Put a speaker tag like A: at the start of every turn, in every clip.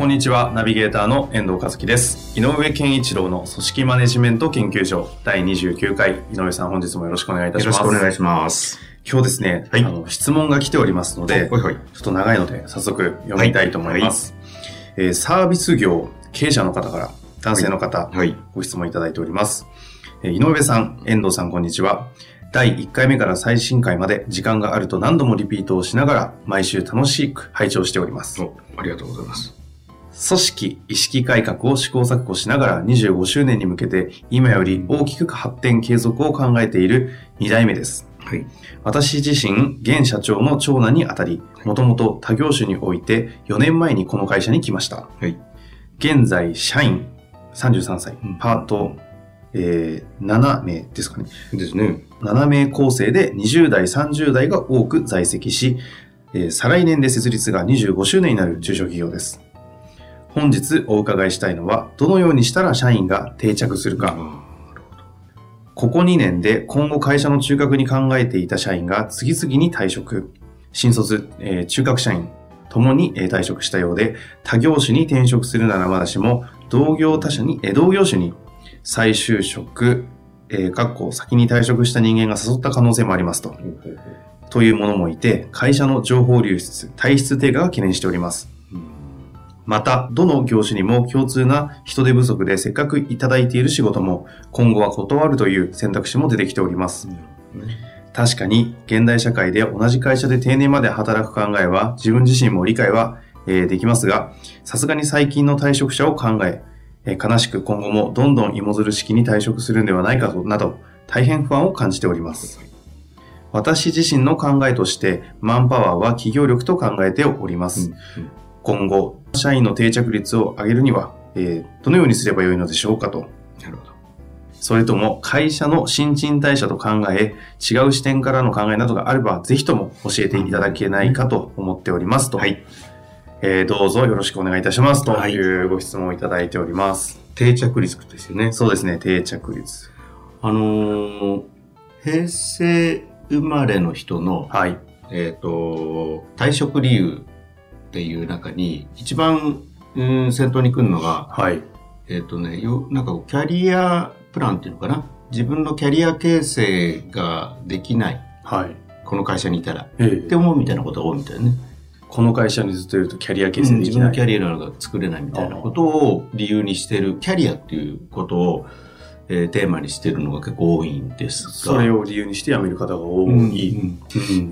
A: こんにちは、ナビゲーターの遠藤和樹です。井上健一郎の組織マネジメント研究所第29回、井上さん本日もよろしくお願いいたし
B: よ
A: ます。
B: ろしくお願いします。
A: 今日ですね、
B: はい
A: あの質問が来ておりますので、
B: ほい。
A: ちょっと長いので早速読みたいと思います。えーサービス業経営者の方から、男性の方、
B: はい。
A: ご質問いただいております。えー井上さん、遠藤さん、こんにちは。第1回目から最新回まで時間があると何度もリピートをしながら毎週楽しく拝聴しております。
B: お、ありがとうございます。
A: 組織意識改革を試行錯誤しながら25周年に向けて今より大きく発展継続を考えている2代目です。
B: はい。
A: 私自身、現社長の長男にあたり、もともと他業種において4年前にこの会社に来ました。
B: はい。
A: 現在、社員33歳
B: うん、
A: パート、えー7名ですかね。
B: ですね。
A: 7名構成で20代、30代が多く在籍し、えー再来年で設立が25周年になる中小企業です。本日お伺いしたいのは、どのようにしたら社員が定着するか、ここ2年で今後会社の中核に考えていた社員が次々に退職。新卒、えー中核社員ともに、えー退職したようで、他業種に転職するならまだしも、同業他社に、えー同業種に再就職、えー、かっこ先に退職した人間が誘った可能性もありますと。というものもいて、会社の情報流出、体質低下が懸念しております。また、どの業種にも共通な人手不足でせっかくいただいている仕事も今後は断るという選択肢も出てきております。確かに現代社会で同じ会社で定年まで働く考えは自分自身も理解は、えーできますが、さすがに最近の退職者を考え、えー悲しく今後もどんどん芋づる式に退職するんではないかとなど大変不安を感じております。私自身の考えとしてマンパワーは企業力と考えております。今後、社員の定着率を上げるには、えーどのようにすればよいのでしょうかと。
B: なるほど。
A: それとも会社の新陳代謝と考え、違う視点からの考えなどがあれば、ぜひとも教えていただけないかと思っておりますと。
B: はい。
A: えーどうぞよろしくお願いいたしますと
B: はい
A: いうご質問をいただいております。
B: 定着リスクですよね。
A: そうですね、定着率。
B: あのー平成生まれの人の、
A: はい。
B: えっ、と、退職理由っていう中に、一番、うん、先頭に来るのが、
A: はい。
B: えっ、とね、よ、なんかキャリアプランっていうのかな？自分のキャリア形成ができない。
A: はい。
B: この会社にいたら。
A: え
B: って思うみたいなことが多いみたいね。
A: この会社にずっといるとキャリア形成で
B: 自
A: きない。
B: 分のキャリアが作れないみたいなことを理由にしてる、キャリアっていうことを、えーテーマにしてるのが結構多いんですが。
A: それを理由にして辞める方が多い。
B: うんうん
A: うん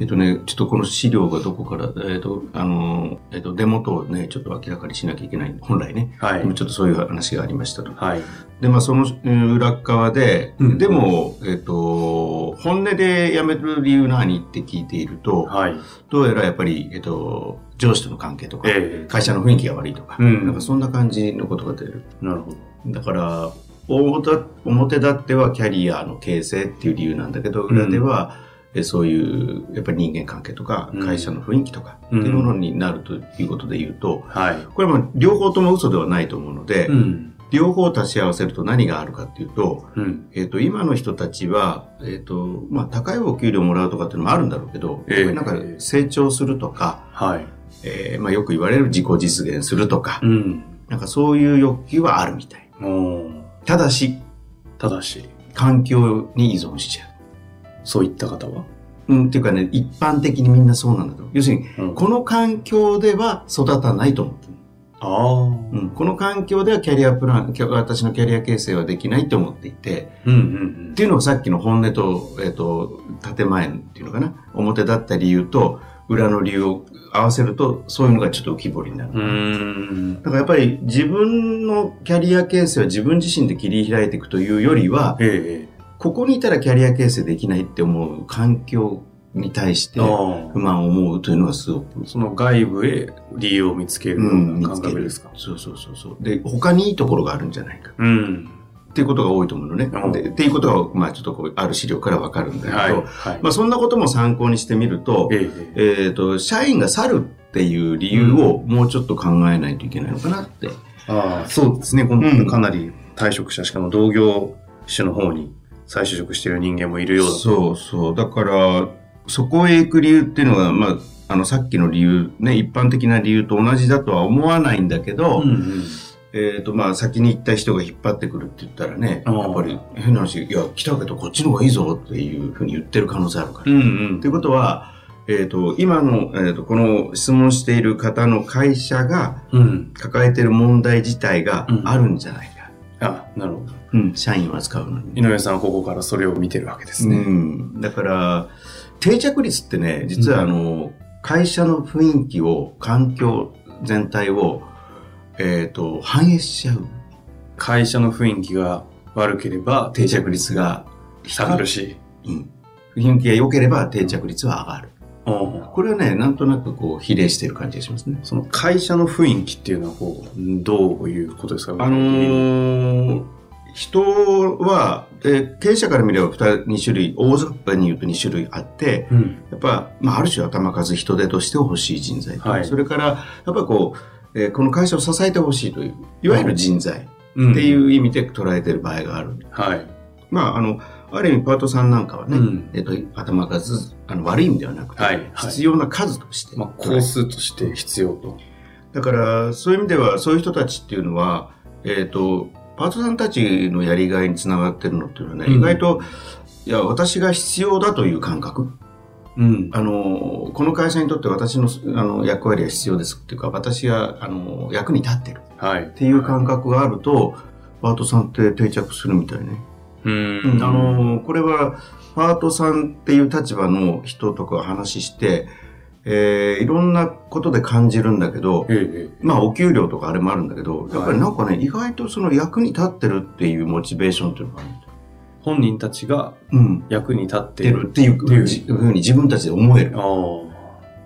B: えっとね、ちょっとこの資料がどこから、えっと、あの、えっと、デモとね、ちょっと明らかにしなきゃいけない、本来ね。
A: はい。
B: ちょっとそういう話がありましたと。
A: はい。
B: で、まあ、そのうん裏側で、
A: うん
B: でも、えっと、本音で辞める理由何って聞いていると、
A: はい。
B: どうやらやっぱり、えっと、上司との関係とか、
A: ええ
B: 会社の雰囲気が悪いとか、
A: うん
B: なんかそんな感じのことが出る。
A: なるほど。
B: だから、表表立ってはキャリアの形成っていう理由なんだけど、裏では、えそういう、やっぱり人間関係とか
A: うん、
B: 会社の雰囲気とか、っていうものになるということで言うと、
A: はい。
B: これはまあ両方とも嘘ではないと思うので、
A: うん。
B: 両方足し合わせると何があるかっていうと、
A: うん。
B: えっ、と、今の人たちは、えっ、と、まあ、高いお給料もらうとかっていうのもあるんだろうけど、
A: ええ
B: なんか成長するとか、
A: はい。
B: えーまあ、よく言われる自己実現するとか、
A: うん。
B: なんかそういう欲求はあるみたい。ただし、
A: ただし、
B: 環境に依存しちゃ
A: そういった方は、
B: う。うん、っていうかね、一般的にみんなそうなんだと。要するに、
A: うん
B: この環境では育たないと思ってる。
A: ああ。
B: うん、この環境ではキャリアプラン、私のキャリア形成はできないと思っていて、
A: うんうん
B: っていうのがさっきの本音と、えっ、と、建前っていうのかな。表だった理由と、裏の理由を合わせると、そういうのがちょっと浮き彫りになる。だからやっぱり自分のキャリア形成は自分自身で切り開いていくというよりは、
A: ええ
B: ここにいたらキャリア形成できないって思う環境に対して不満を思うというのがすごく
A: その外部へ理由を見つけるよう
B: うん
A: な感覚ですか？
B: そうそうそうそう。で、他にいいところがあるんじゃないか。
A: うん。
B: っていうことが多いと思うのね。
A: うん
B: でっていうことが、まあちょっとこう、ある資料からわかるんだけど、
A: はい。はい。
B: まあそんなことも参考にしてみると、
A: ええ
B: えっ、と、社員が去るっていう理由をもうちょっと考えないといけないのかなって。
A: ああ、そうですね。こ
B: うん
A: のかなり退職者、しかも同業種の方に再就職している人間もいるようだと。
B: そうそう。だから、そこへ行く理由っていうのが、まあ、あの、さっきの理由、ね、一般的な理由と同じだとは思わないんだけど、
A: うんうん。
B: えっ、と、まあ、先に行った人が引っ張ってくるって言ったらね、やっぱり変な話、いや、来たけどこっちの方がいいぞっていうふうに言ってる可能性あるから。
A: うんうん
B: ということは、えっ、と、今の、えっ、と、この質問している方の会社が
A: うん。
B: 抱えている問題自体があるんじゃないか。
A: あ、なるほど。
B: うん、社員を扱うのに。
A: 井上さんはここからそれを見てるわけです
B: う
A: ね。
B: ん。だから、定着率ってね、実はあの、会社の雰囲気を、環境全体を、えっ、と、反映しちゃう。
A: 会社の雰囲気が悪ければ定着率が下がるし。
B: うん。雰囲気が良ければ定着率は上がる。
A: うん
B: これはね、なんとなくこう、比例してる感じがしますね。
A: その会社の雰囲気っていうのはこう、どういうことですか？
B: あのー人は、えー経営者から見れば 2, 2種類、大雑把に言うと2種類あって、
A: うん。
B: やっぱ、まあ、ある種頭数人手として欲しい人材と、
A: はい
B: それから、やっぱこう、えーこの会社を支えてほしいという、いわゆる人材っ
A: うん
B: ていう意味で捉えてる場合がある。
A: はい。
B: まあ、あの、ある意味パートさんなんかはね、
A: うん
B: えっ、と、頭数、あの、悪い意味ではなくて、
A: はいはい
B: 必要な数として。
A: まあ、工数として必要と。
B: だから、そういう意味では、そういう人たちっていうのは、えっ、と、パートさんたちのやりがいにつながってるのっていうのはね、
A: うん
B: 意外と、いや、私が必要だという感覚。
A: うん。
B: あの、この会社にとって私のあの役割は必要ですっていうか、私があの役に立ってる
A: はい。
B: っていう感覚があると、パートさんって定着するみたいね。
A: う
B: うん
A: ん。
B: あの、これは、パートさんっていう立場の人とか話して、えーいろんなことで感じるんだけど、
A: ええ。
B: まあお給料とかあれもあるんだけど、やっぱりなんかね、意外とその役に立ってるっていうモチベーションっていうのがあるんだよ
A: 本人たちが
B: うん。
A: 役に立って
B: 出るっていうふうにふうに自分たちで思える。
A: あ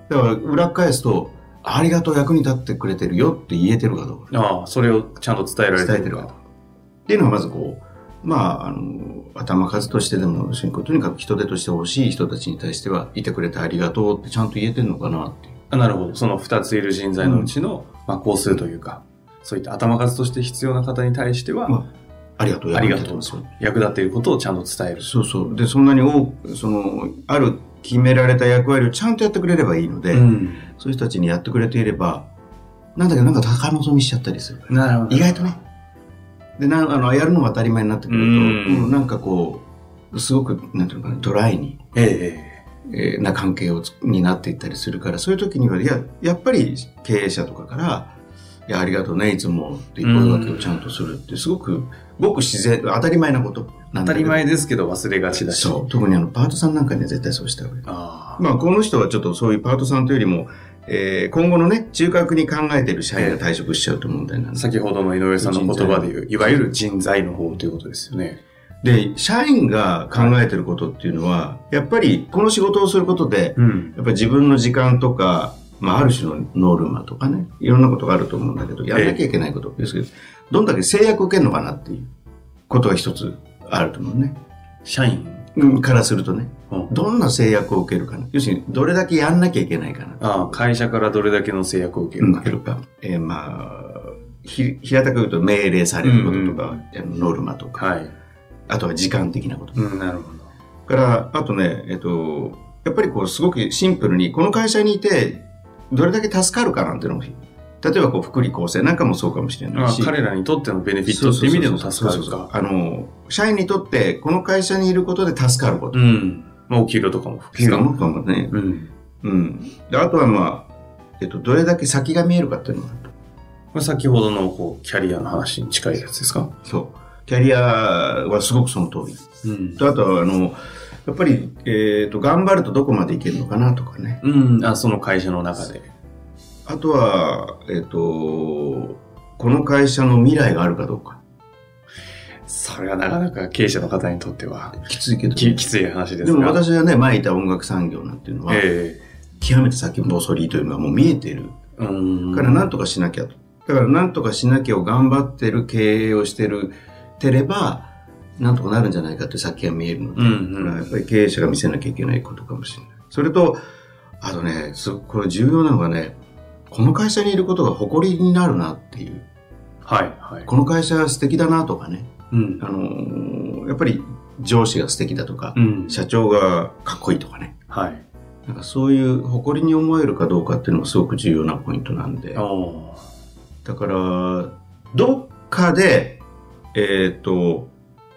B: だから裏返すと、ありがとう役に立ってくれてるよって言えてるかどうか。
A: あ。ああ、それをちゃんと伝えられてるか
B: 伝えてるか。っていうのがまずこう、まあ、あの、頭数としてでも、とにかく人手として欲しい人たちに対しては、いてくれてありがとうってちゃんと言えてるのかなっていう。
A: あなるほど。その二ついる人材のうちの、まあ、工数というか、そういった頭数として必要な方に対しては、
B: まありがとう、
A: ありがとう
B: 役に立ってますよ。
A: 役立っていることをちゃんと伝える。
B: そうそう。で、そんなに多く、その、ある決められた役割をちゃんとやってくれればいいので、
A: ん。
B: そういう人たちにやってくれていれば、なんだけどなんか高望みしちゃったりする。
A: なるほど。
B: 意外とね。で、なあの、やるのが当たり前になってくると、
A: うん
B: うんなんかこう、すごく、なんていうのかな、ドライに、
A: ええ
B: えーな関係をつになっていったりするから、そういう時には、いや、やっぱり経営者とかから、いや、ありがとうね、いつもっていう声掛けをちゃんとするって、すごく、ごく自然、当たり前なこと
A: 当たり前ですけど忘れがちだし。
B: そう。特にあの、パートさんなんかには絶対そうした方がいい。
A: ああ。
B: まあ、この人はちょっとそういうパートさんというよりも、えー今後のね、中核に考えている社員が退職しちゃうと問題なんです。
A: 先ほどの井上さんの言葉で言う、いわゆる人材の方ということですよね。
B: で、社員が考えてることっていうのは、やっぱりこの仕事をすることで、
A: うん。
B: やっぱり自分の時間とか、まあ、ある種のノルマとかね、いろんなことがあると思うんだけど、やらなきゃいけないことですけど、どんだけ制約を受けるのかなっていうことが一つあると思うね。
A: 社員。
B: うんからするとね、
A: うん
B: どんな制約を受けるかな。要するに、どれだけやんなきゃいけないかな。
A: ああ、会社からどれだけの制約を受けるか。
B: 受けるか。えーまあ、ひ平たく言うと命令されることとか、あのノルマとか、
A: はい。
B: あとは時間的なこと。
A: うん、なるほど。
B: から、あとね、えっと、やっぱりこう、すごくシンプルに、この会社にいて、どれだけ助かるかなんていうのも、例えばこう、福利厚生なんかもそうかもしれないし。
A: 彼らにとってのベネフィットって意味での助かるか。
B: あの、社員にとって、この会社にいることで助かること。
A: うん。まあ、お給料とかも
B: っていう
A: 含む
B: のもかもね。
A: うん。
B: うん。で、あとはまあ、えっと、どれだけ先が見えるかっていうのが。
A: これ先ほどの、こう、キャリアの話に近いやつですか？
B: そう。キャリアはすごくその通り。
A: うん。
B: とあとは、あの、やっぱり、えっ、と、頑張るとどこまでいけるのかなとかね。
A: うん。あ、その会社の中で。
B: あとは、えっ、と、この会社の未来があるかどうか。
A: それはなかなか経営者の方にとっては
B: きついけど、
A: ききつい話です
B: で
A: が。
B: も私がね、前いた音楽産業なんていうのは、
A: え
B: 極めて先細りというのはもう見えている。から何とかしなきゃと。だから何とかしなきゃを頑張ってる経営をしてる、てれば、なんとかなるんじゃないかって先が見えるので、
A: うんうん
B: やっぱり経営者が見せなきゃいけないことかもしれない。それと、あとね、すこれ重要なのがね、この会社にいることが誇りになるなっていう。
A: はい、はい。
B: この会社素敵だなとかね。
A: うん
B: あ。のーやっぱり上司が素敵だとか、
A: うん。
B: 社長がかっこいいとかね。
A: はい。
B: なんかそういう誇りに思えるかどうかっていうのがすごく重要なポイントなんで。
A: お
B: だから、どっかで、えっ、と、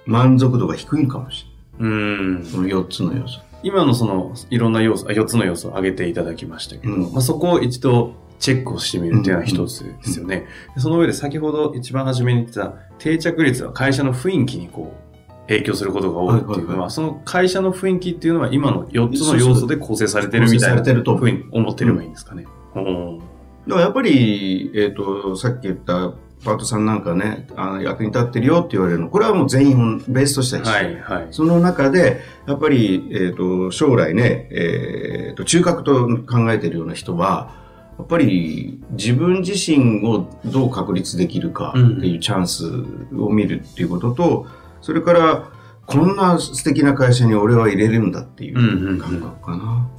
B: 満足度が低いのかもしれない。
A: うん。
B: その4つの要素。
A: 今のその、いろんな要素、あ4つの要素を挙げていただきましたけど、
B: うん
A: まあ、そこを一度チェックをしてみるっていうのは一つですよね。でその上で先ほど一番初めに言ってた定着率は会社の雰囲気にこう、影響することが多いっていうのは、その会社の雰囲気っていうのは今の4つの要素で構成されてるみたいなふうに思ってればいいんですかね。うん
B: だからやっぱり、えっ、と、さっき言ったパートさんなんかね、あの役に立ってるよって言われるの、これはもう全員ベースとしては一緒。
A: はい、はい。
B: その中で、やっぱり、えっ、と、将来ね、えっ、と、中核と考えているような人は、やっぱり自分自身をどう確立できるかっていうチャンスを見るっていうことと、それから、こんな素敵な会社に俺は入れるんだってい
A: うんうんう
B: うん。感覚かな。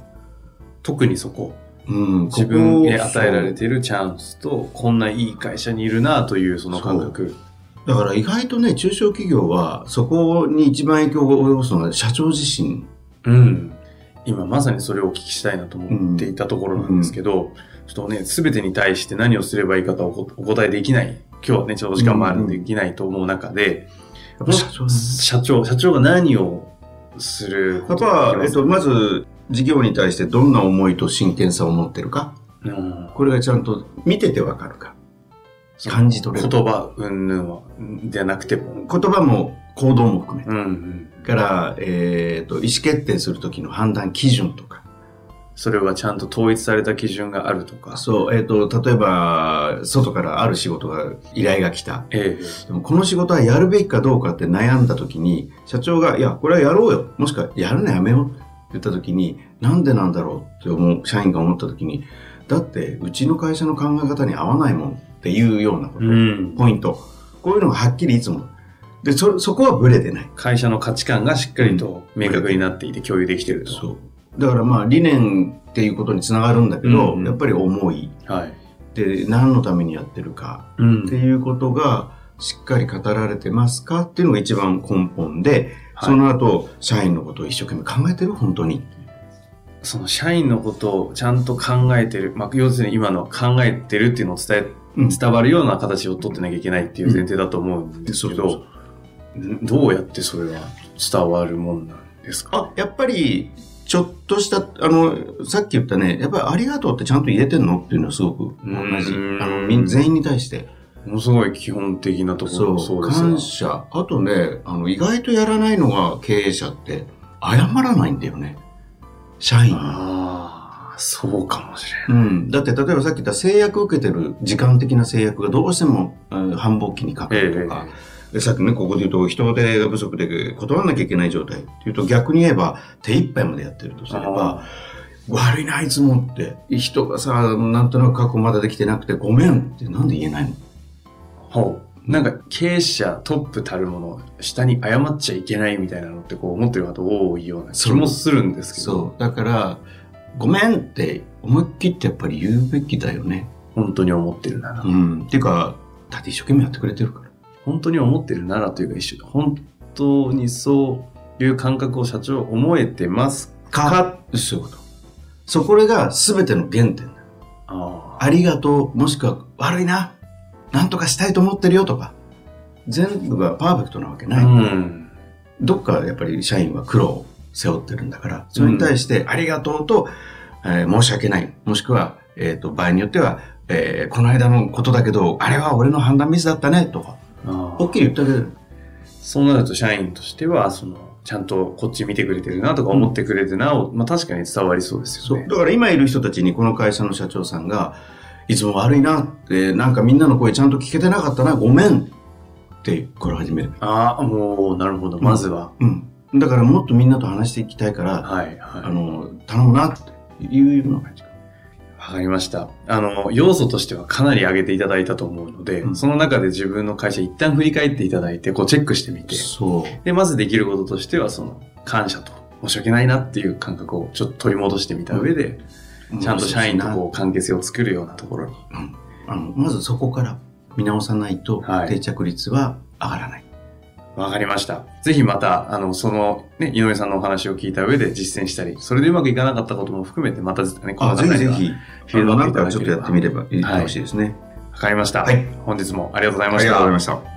A: 特にそこ、
B: うん、
A: 自分へ与えられているチャンスと、こんないい会社にいるなというその感覚。
B: だから意外とね、中小企業はそこに一番影響を及ぼすのは社長自身。
A: うん。今まさにそれをお聞きしたいなと思っていたところなんですけど、ちょっとね、すべてに対して何をすればいいかとおお答えできない。今日はね、ちょっとお時間もあるんで
B: うん
A: できないと思う中で、
B: 社長ね
A: 社長、社長が何をする
B: やっぱえっと、まず、事業に対してどんな思いと真剣さを持ってるか？
A: うん
B: これがちゃんと見ててわかるか。感じ取れる
A: 言葉、うんぬんは、じゃなくても。
B: 言葉も行動も含め。
A: うんうん。
B: から、えっと、意思決定するときの判断基準とか。
A: それはちゃんと統一された基準があるとか。
B: そう、えっと、例えば、外からある仕事が、依頼が来た。
A: え
B: でもこの仕事はやるべきかどうかって悩んだときに、社長が、いや、これはやろうよ。もしくは、やるのやめよう言ったときに、なんでなんだろうって思う、社員が思ったときに、だって、うちの会社の考え方に合わないもんっていうようなこと、
A: うん。
B: ポイント。こういうのがはっきりいつも。で、そ、そこはブレてない。
A: 会社の価値観がしっかりと明確になっていて共有できていると。
B: そう。だからまあ、理念っていうことにつながるんだけど、
A: うん
B: やっぱり思い。
A: はい。
B: で、何のためにやってるか。
A: うん
B: っていうことがしっかり語られてますかっていうのが一番根本で、
A: はい
B: その後、社員のことを一生懸命考えてる？本当に。
A: その社員のことをちゃんと考えてる、まあ、要するに今の考えてるっていうのを伝え、
B: うん。
A: 伝わるような形を取ってなきゃいけないっていう前提だと思うんですけど、んどうやってそれは伝わるもんなんですか？
B: あ、やっぱり、ちょっとした、あの、さっき言ったね、やっぱりありがとうってちゃんと言えてんの？っていうのはすごく同じ。
A: うん。
B: あの、全員に対して。
A: ものすごい基本的なところ
B: そう、
A: ですが
B: 感謝。あとね、あの、意外とやらないのが経営者って、謝らないんだよね。社員に。
A: ああ、そうかもしれない。
B: うん。だって、例えばさっき言った制約受けてる時間的な制約がどうしても、うん繁忙期にかかるとか、でさっきね、ここで言うと、人手が不足で断らなきゃいけない状態っていうと、逆に言えば、手一杯までやってるとすれば、悪いな、いつもって。人がさ、なんとなく過去まだできてなくて、ごめんってなんで言えないの？
A: ほう。なんか経営者トップたるもの、下に謝っちゃいけないみたいなのってこう思ってる方多いような気もするんですけど、
B: そう。だから、ごめんって思いっきってやっぱり言うべきだよね。
A: 本当に思ってるなら。
B: うん。っていうか、だって一生懸命やってくれてるから。
A: 本当に思ってるならというか一緒、本当にそういう感覚を社長思えてますか？
B: そういうこと。そこが全ての原点だ。
A: あ
B: ありがとう、もしくは悪いな、なんとかしたいと思ってるよとか、全部がパーフェクトなわけ
A: あ。
B: ない。
A: うん。
B: どっかやっぱり社員は苦労を背負ってるんだから、それに対してありがとうと、えー申し訳ない。もしくは、えっ、と、場合によっては、えーこの間のことだけど、あれは俺の判断ミスだったね、とか、
A: あ
B: はっきり言ってあげる。
A: そうなると社員としては、その、ちゃんとこっち見てくれてるなとか思ってくれてなお、まあ確かに伝わりそうです
B: そう。
A: よね。
B: だから今いる人たちにこの会社の社長さんが、いつも悪いなって、なんかみんなの声ちゃんと聞けてなかったな、ごめんってってから始める。
A: ああ、もう、なるほど。まずは。
B: うん。だからもっとみんなと話していきたいから、
A: はい、はい。
B: あの、頼むなっていうような感じ。
A: わかりました。あの、要素としてはかなり上げていただいたと思うので、
B: うん
A: その中で自分の会社一旦振り返っていただいて、こうチェックしてみて、
B: そう。
A: で、まずできることとしては、その、感謝と、申し訳ないなっていう感覚をちょっと取り戻してみた上で、ちゃんと社員とこう関係性を作るようなところに。
B: うんあの、まずそこから見直さないと
A: はい
B: 定着率は上がらない。
A: わかりました。ぜひまた、あの、その、ね、井上さんのお話を聞いた上で実践したり、それでうまくいかなかったことも含めて、またね、この
B: あ、ぜひぜひ、
A: フィードバックいた
B: ちょっとやってみればいい
A: はい
B: ほしいですね。
A: わかりました。
B: はい
A: 本日もありがとうございました。
B: ました。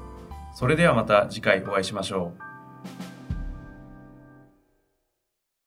A: それではまた次回お会いしましょう。